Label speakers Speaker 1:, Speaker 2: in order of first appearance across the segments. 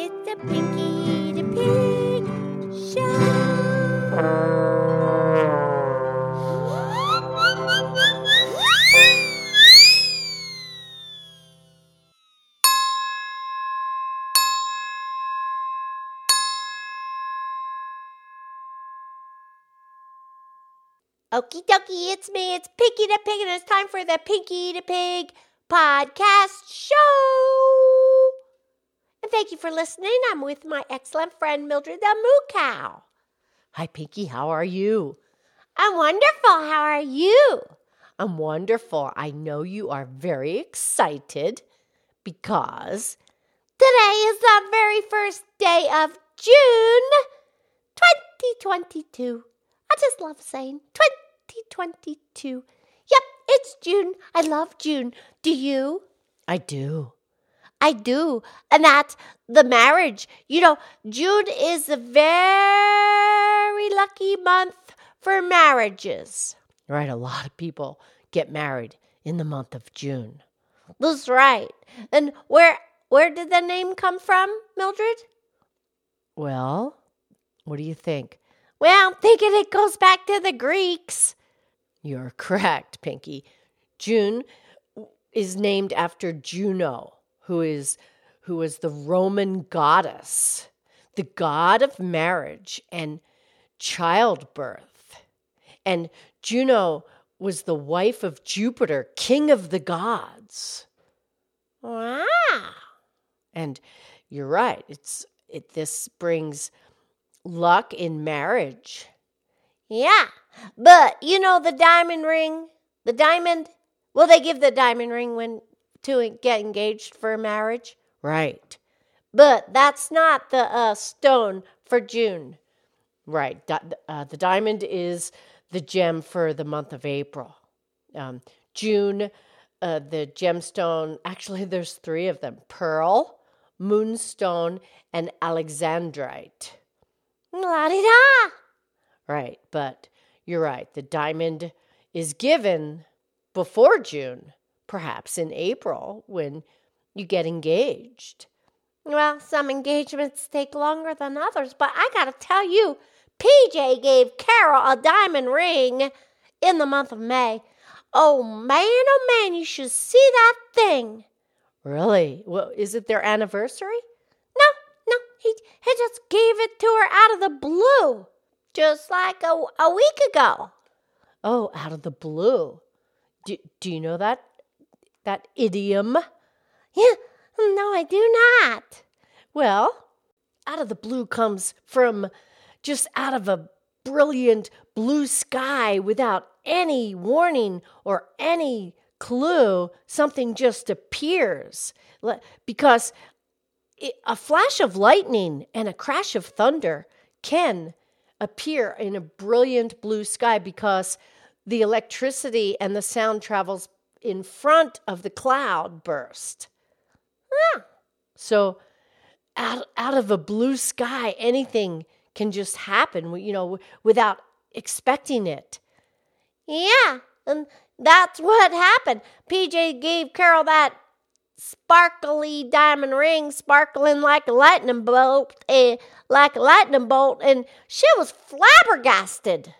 Speaker 1: It's a Pinky the Pig show. Okie dokie, it's me, it's Pinky the Pig, and it's time for the Pinky the Pig podcast show. And thank you for listening. I'm with my excellent friend Mildred the Moo Cow.
Speaker 2: Hi, Pinky. How are you?
Speaker 1: I'm wonderful. How are you?
Speaker 2: I'm wonderful. I know you are very excited because
Speaker 1: Today is the very first day of June 2022. I just love saying 2022. Yep, it's June. I love June. Do you?
Speaker 2: I do.
Speaker 1: I do. And that's the marriage. You know, June is a very lucky month for marriages.
Speaker 2: Right. A lot of people get married in the month of June.
Speaker 1: That's right. And where where did the name come from, Mildred?
Speaker 2: Well, what do you think?
Speaker 1: Well, I'm thinking it goes back to the Greeks.
Speaker 2: You're correct, Pinky. June is named after Juno, who is who was the Roman goddess, the god of marriage and childbirth. And Juno was the wife of Jupiter, king of the gods.
Speaker 1: Wow.
Speaker 2: And you're right. It's it this brings luck in marriage.
Speaker 1: Yeah. But you know the diamond ring, the diamond, will they give the diamond ring when to get engaged for a marriage?
Speaker 2: Right.
Speaker 1: But that's not the uh, stone for June.
Speaker 2: Right. Uh, the diamond is the gem for the month of April. Um, June, uh, the gemstone, actually, there's three of them pearl, moonstone, and alexandrite.
Speaker 1: La di da.
Speaker 2: Right. But you're right. The diamond is given before June, perhaps in April when you get engaged.
Speaker 1: Well, some engagements take longer than others, but I gotta tell you, PJ gave Carol a diamond ring in the month of May. Oh man, oh man, you should see that thing.
Speaker 2: Really? Well, is it their anniversary?
Speaker 1: No, no, he, he just gave it to her out of the blue, just like a, a week ago.
Speaker 2: Oh, out of the blue. Do, do you know that that idiom?
Speaker 1: Yeah, no, I do not.
Speaker 2: Well, out of the blue comes from just out of a brilliant blue sky without any warning or any clue, something just appears. Because a flash of lightning and a crash of thunder can appear in a brilliant blue sky because the electricity and the sound travels in front of the cloud burst. So out out of a blue sky, anything can just happen, you know, without expecting it.
Speaker 1: Yeah, and that's what happened. PJ gave Carol that sparkly diamond ring, sparkling like a lightning bolt, eh, like a lightning bolt, and she was flabbergasted.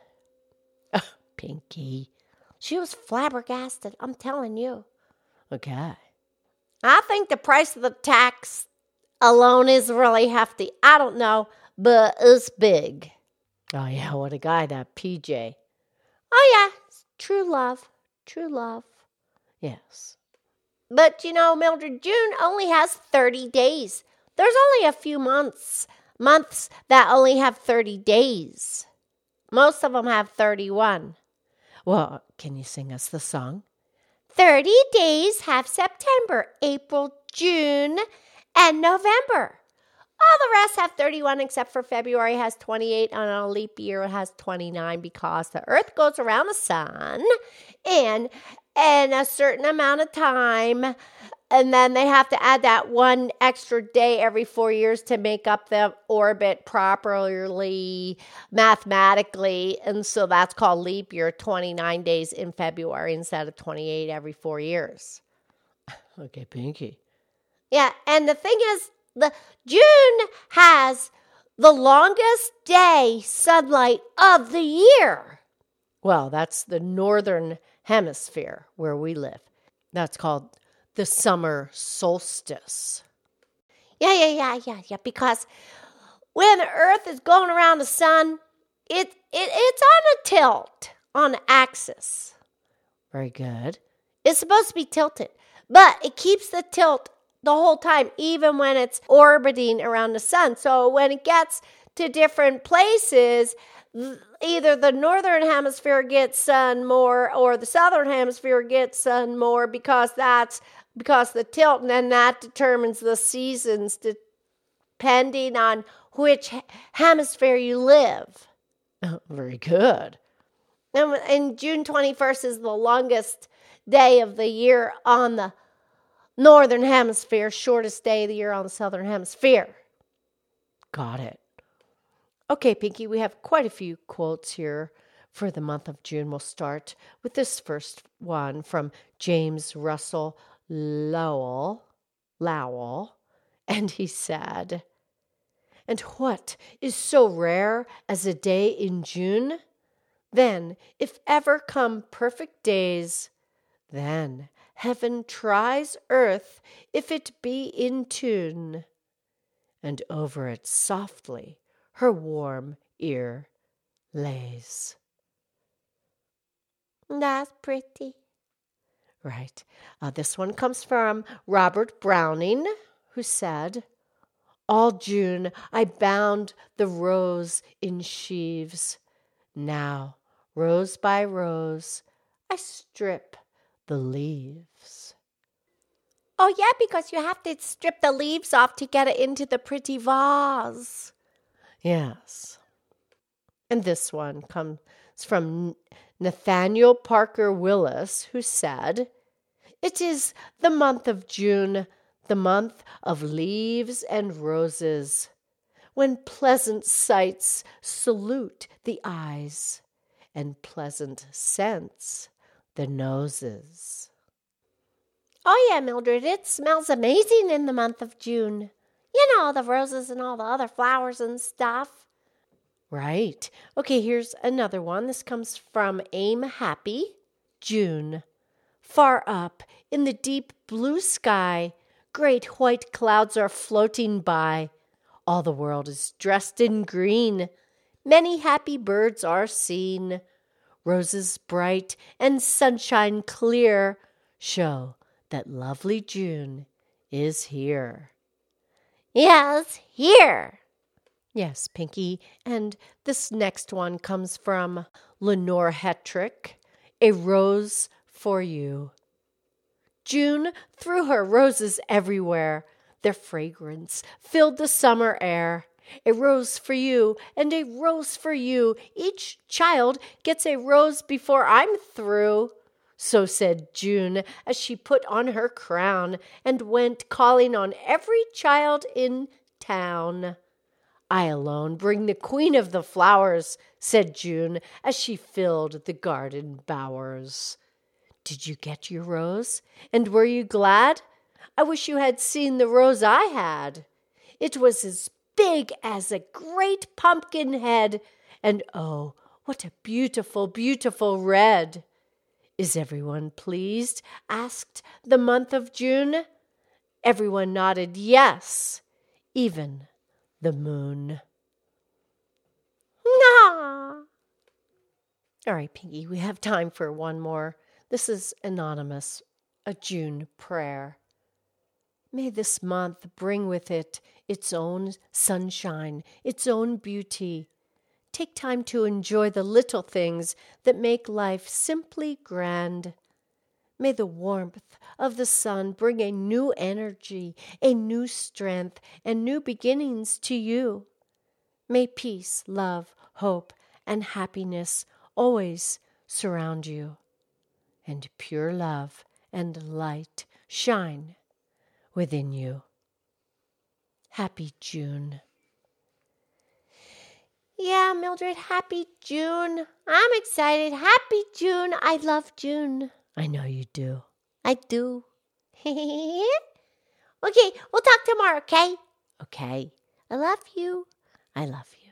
Speaker 2: Pinky.
Speaker 1: She was flabbergasted. I'm telling you.
Speaker 2: Okay.
Speaker 1: I think the price of the tax alone is really hefty. I don't know, but it's big.
Speaker 2: Oh yeah, what a guy that PJ.
Speaker 1: Oh yeah, true love, true love.
Speaker 2: Yes.
Speaker 1: But you know, Mildred, June only has 30 days. There's only a few months, months that only have 30 days. Most of them have 31.
Speaker 2: Well, can you sing us the song?
Speaker 1: 30 days have September, April, June, and November. All the rest have 31 except for February has 28 and on a leap year it has 29 because the earth goes around the sun and in a certain amount of time and then they have to add that one extra day every 4 years to make up the orbit properly mathematically and so that's called leap year 29 days in February instead of 28 every 4 years.
Speaker 2: Okay, Pinky.
Speaker 1: Yeah, and the thing is, the June has the longest day sunlight of the year.
Speaker 2: Well, that's the northern hemisphere where we live. That's called the summer solstice.
Speaker 1: Yeah, yeah, yeah, yeah, yeah. Because when the Earth is going around the sun, it, it it's on a tilt, on an axis.
Speaker 2: Very good.
Speaker 1: It's supposed to be tilted, but it keeps the tilt the whole time, even when it's orbiting around the sun. So when it gets to different places, either the northern hemisphere gets sun more or the southern hemisphere gets sun more because that's because the tilt and then that determines the seasons depending on which hemisphere you live.
Speaker 2: Oh, very good.
Speaker 1: And, and June 21st is the longest day of the year on the northern hemisphere, shortest day of the year on the southern hemisphere.
Speaker 2: Got it. Okay, Pinky, we have quite a few quotes here for the month of June. We'll start with this first one from James Russell Lowell. Lowell, and he said, And what is so rare as a day in June? Then, if ever come perfect days, then heaven tries earth if it be in tune, and over it softly her warm ear lays.
Speaker 1: That's pretty.
Speaker 2: Right. Uh, this one comes from Robert Browning, who said, All June I bound the rose in sheaves. Now, rose by rose, I strip the leaves.
Speaker 1: Oh, yeah, because you have to strip the leaves off to get it into the pretty vase.
Speaker 2: Yes. And this one comes from Nathaniel Parker Willis, who said, It is the month of June, the month of leaves and roses, when pleasant sights salute the eyes, and pleasant scents the noses.
Speaker 1: Oh, yeah, Mildred, it smells amazing in the month of June. You know, the roses and all the other flowers and stuff.
Speaker 2: Right. Okay, here's another one. This comes from Aim Happy, June. Far up in the deep blue sky, great white clouds are floating by. All the world is dressed in green. Many happy birds are seen. Roses bright and sunshine clear show that lovely June is here.
Speaker 1: Yes, here.
Speaker 2: Yes, Pinky. And this next one comes from Lenore Hetrick A Rose for You. June threw her roses everywhere. Their fragrance filled the summer air. A rose for you and a rose for you. Each child gets a rose before I'm through. So said June as she put on her crown and went calling on every child in town. I alone bring the queen of the flowers, said June as she filled the garden bowers. Did you get your rose? And were you glad? I wish you had seen the rose I had. It was as big as a great pumpkin head, and oh, what a beautiful, beautiful red. Is everyone pleased? asked the month of June. Everyone nodded yes, even the moon.
Speaker 1: Nah.
Speaker 2: All right, Pinky, we have time for one more. This is anonymous, a June prayer. May this month bring with it its own sunshine, its own beauty. Take time to enjoy the little things that make life simply grand. May the warmth of the sun bring a new energy, a new strength, and new beginnings to you. May peace, love, hope, and happiness always surround you, and pure love and light shine within you. Happy June.
Speaker 1: Yeah, Mildred, happy June. I'm excited. Happy June. I love June.
Speaker 2: I know you do.
Speaker 1: I do. okay, we'll talk tomorrow, okay? Okay? I love you. I love you.